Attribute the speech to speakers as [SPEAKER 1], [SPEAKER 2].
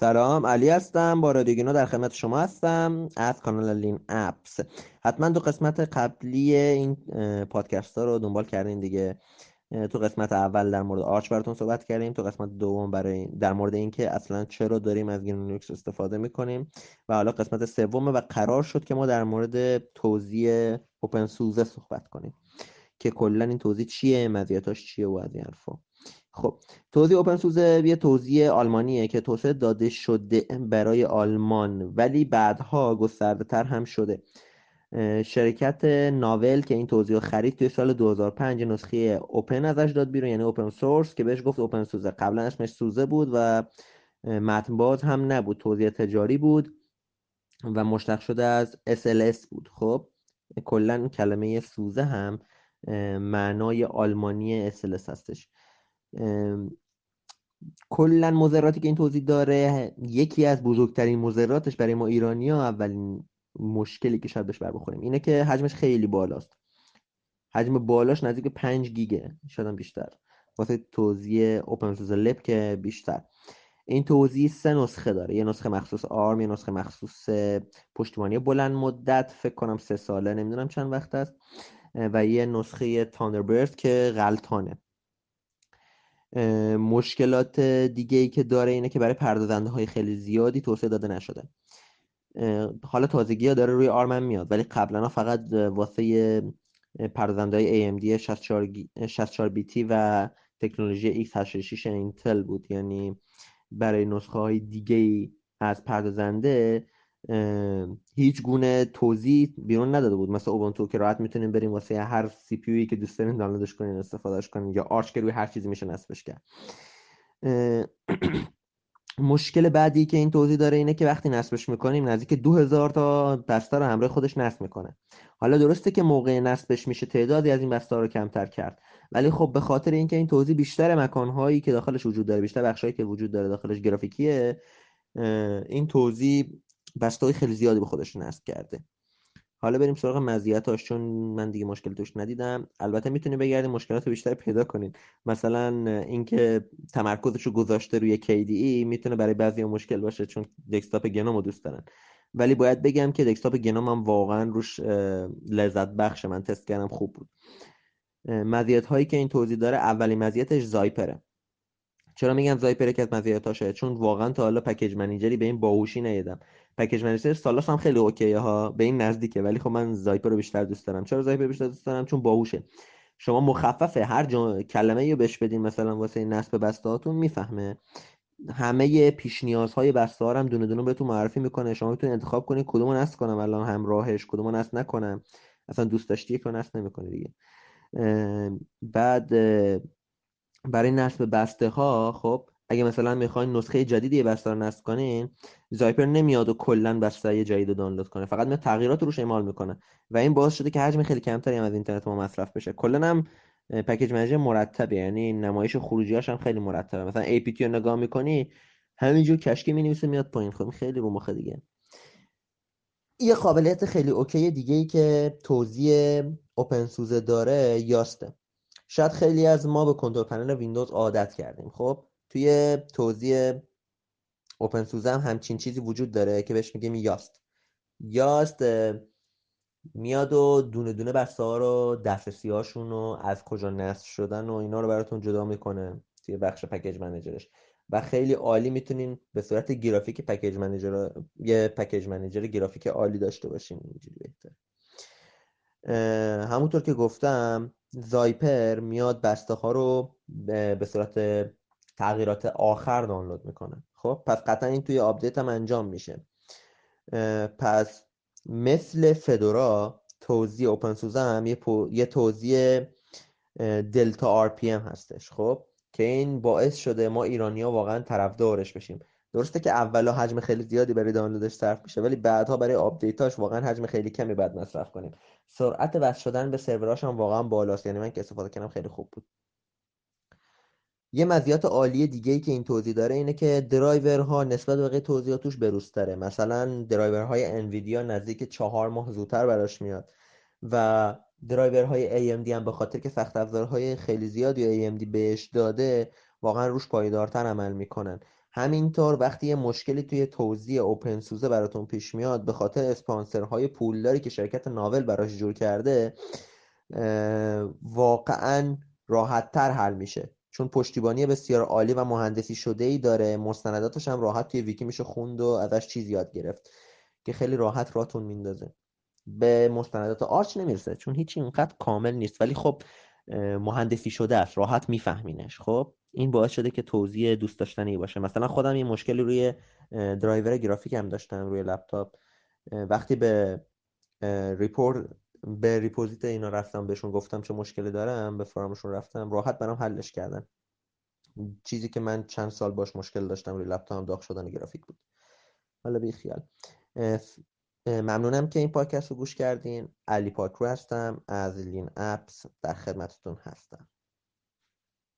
[SPEAKER 1] سلام علی هستم. با رادیو در خدمت شما هستم از کانال لین اپس. حتما دو قسمت قبلی این پادکست ها رو دنبال کردین دیگه. تو قسمت اول در مورد آرچ براتون صحبت کردیم. تو قسمت دوم برای در مورد اینکه اصلا چرا داریم از گنو لینوکس استفاده می‌کنیم. و حالا قسمت سوم و قرار شد که ما در مورد توزیع openSUSE صحبت کنیم. که کلا این توزیع چیه مزیتاش چیه و از این حرفا. خب توضیح اوپن سوزه یه توضیح آلمانیه که توسعه داده شده برای آلمان ولی بعدها گسترده تر هم شده. شرکت ناول که این توضیح خرید توی سال 2005 نسخه اوپن ازش داد بیرون یعنی اوپن سورس که بهش گفت اوپن سوزه قبلا اسمش سوزه بود و متن باز هم نبود توضیح تجاری بود و مشتق شده از SLS بود. خب کلا کلمه سوزه هم معنای آلمانی SLS هستش. کلا مذراتی که این توضیح داره یکی از بزرگترین مذراتش برای ما ایرانی ها اولین مشکلی که شاید بهش بر بخوریم اینه که حجمش خیلی بالاست. حجم بالاش نزدیک 5 گیگه شاید بیشتر. واسه توضیح اوپن سورس لب که بیشتر. این توضیح سه نسخه داره. یه نسخه مخصوص آرم یه نسخه مخصوص پشتیبانی. بلند مدت فکر کنم سه ساله نمی‌دونم چند وقت است. و یه نسخه تاندربرد که غلطانه. مشکلات دیگه ای که داره اینه که برای پردازنده های خیلی زیادی توسعه داده نشده. حالا تازگی ها داره روی آرمن میاد ولی قبلا فقط واسه پردازنده های AMD 64 بیتی و تکنولوژی x86 اینتل بود. یعنی برای نسخه های دیگه ای از پردازنده هیچ گونه توضیح بیرون نداده بود. مثل اوبونتو که راحت می‌تونیم بریم واسه هر سی پی که دوست دارین دانلودش کنین استفادهش کنین یا آرچ که روی هر چیزی میشه نصبش کرد. مشکل بعدی که این توضیح داره اینه که وقتی نصبش می‌کنیم نزدیک 2000 تا بسته رو همراه خودش نصب می‌کنه. حالا درسته که موقع نصبش میشه تعدادی از این بسته رو کمتر کرد ولی خب به خاطر اینکه این توضیح بیشتر مکانهایی که داخلش وجود داره بیشتر بخشهایی که وجود داره داخلش گرافیکیه این توضیح بسته خیلی زیادی به خودش نصب کرده. حالا بریم سراغ مزیتاش چون من دیگه مشکل توش ندیدم. البته می‌تونید بگردید مشکلات بیشتر پیدا کنید مثلا اینکه تمرکزش رو گذاشته روی KDE می‌تونه برای بعضی مشکل باشه چون دسکتاپ گنوم رو دوست دارن. ولی باید بگم که دسکتاپ گنوم هم واقعا روش لذت بخش من تست کردم خوب بود. مزیت هایی که این توضیح داره اولین مزیتش زایپره. چرا میگم زایپر که از مزیتاشه؟ چون واقعا تا حالا پکیج منیجری به این باهوشی ندیدم پکیج منیجر سالاس هم خیلی اوکیه ها به این نزدیکه ولی خب من زایپر رو بیشتر دوست دارم. چرا زایپر بیشتر دوست دارم؟ چون باهوشه. شما مخففه هر جا کلمه رو بهش بدین مثلا واسه نصب بسته هاتون می‌فهمه. همه پیش نیازهای بسته ها هم دونه دونه بهتون معرفی می‌کنه. شما می‌تونید انتخاب کنید کدومو نصب کنم الان همراهش کدومو نصب نکنم. اصلا دوست داشتی رو نصب نمی‌کنه دیگه. بعد برای نصب بسته ها خب اگه مثلا می‌خواین نسخه جدیدی بسته رو نصب کنین زایپر نمیاد و کلا بسته جدید رو دانلود کنه. فقط میاد تغییرات روش اعمال می‌کنه. و این باعث شده که حجم خیلی کمتری هم از اینترنت ما مصرف بشه. کلا هم پکیج منیجر مرتبه. یعنی نمایش خروجیاش هم خیلی مرتبه. مثلا APT رو نگاه می‌کنی همینجور کشکی می‌نویسه میاد پایین. خب خیلی رو مخه دیگه. یه قابلیت خیلی اوکی دیگه ای که توضیح اوپن سوزه داره یاسته. شاید خیلی از ما به کنترل پنل ویندوز عادت کردیم. خب توی توضیح اوپن سوزه هم همچین چیزی وجود داره که بهش میگیم یاست. یاست میاد و دونه دونه بسته ها رو دسترسی هاشون رو از کجا نصب شدن و اینا رو براتون جدا می‌کنه توی بخش پکیج منیجرش و خیلی عالی می‌تونین به صورت گرافیک پکیج منیجر یه پکیج منیجر گرافیک عالی داشته باشین. اینجوری بهتر همونطور که گفتم Zypper میاد بسته ها رو به صورت تغییرات آخر دانلود می‌کنه. خب پس قطعا این توی آپدیت هم انجام میشه. پس مثل Fedora توزیع openSUSE هم یه, یه توزیع Delta RPM هستش. خب که این باعث شده ما ایرانی ها واقعا طرفدارش بشیم. درسته که اولا حجم خیلی زیادی برای دانلودش صرف میشه ولی بعدها برای آپدیتاش واقعا حجم خیلی کمی باید مصرف کنیم. سرعت وصل شدن به سروراش هم واقعا بالاست. یعنی من که استفاده کردم خیلی خوب بود. یه مزیت عالی دیگه ای که این توزیع داره اینه که درایورها نسبت به بقیه توزیع هاش بروزتره مثلا درایورهای NVIDIA نزدیک چهار ماه زودتر براش میاد و درایورهای AMD هم به خاطر که سخت افزارهای خیلی زیادی AMD بهش داده واقعا روش پایدارتر عمل می‌کنن. همینطور وقتی یه مشکلی توی توزیع openSUSE براتون پیش میاد به خاطر اسپانسرهای پولداری که شرکت Novell براش جور کرده واقعا راحت تر حل میشه. چون پشتیبانی بسیار عالی و مهندسی شده ای داره مستنداتش هم راحت توی ویکی میشه خوند و ازش چیز یاد گرفت که خیلی راحت راتون میندازه. به مستندات Arch نمی‌رسه چون هیچی اینقدر کامل نیست. ولی خب مهندسی شده است راحت میفهمینش خب؟ این باعث شده که توزیع دوست داشتنی باشه. مثلا خودم یه مشکلی روی درایور گرافیک هم داشتم روی لپتاپ. وقتی به ریپورت به ریپوزیت اینا رفتم بهشون گفتم چه مشکلی دارم به فرامشون رفتم راحت برام حلش کردن. چیزی که من چند سال باش مشکل داشتم روی لپتاپم داغ شدن گرافیک بود. حالا بی خیال. ممنونم که این پادکست رو گوش کردین. علی پاکرو هستم از لین اپس در خدمتتون هستم.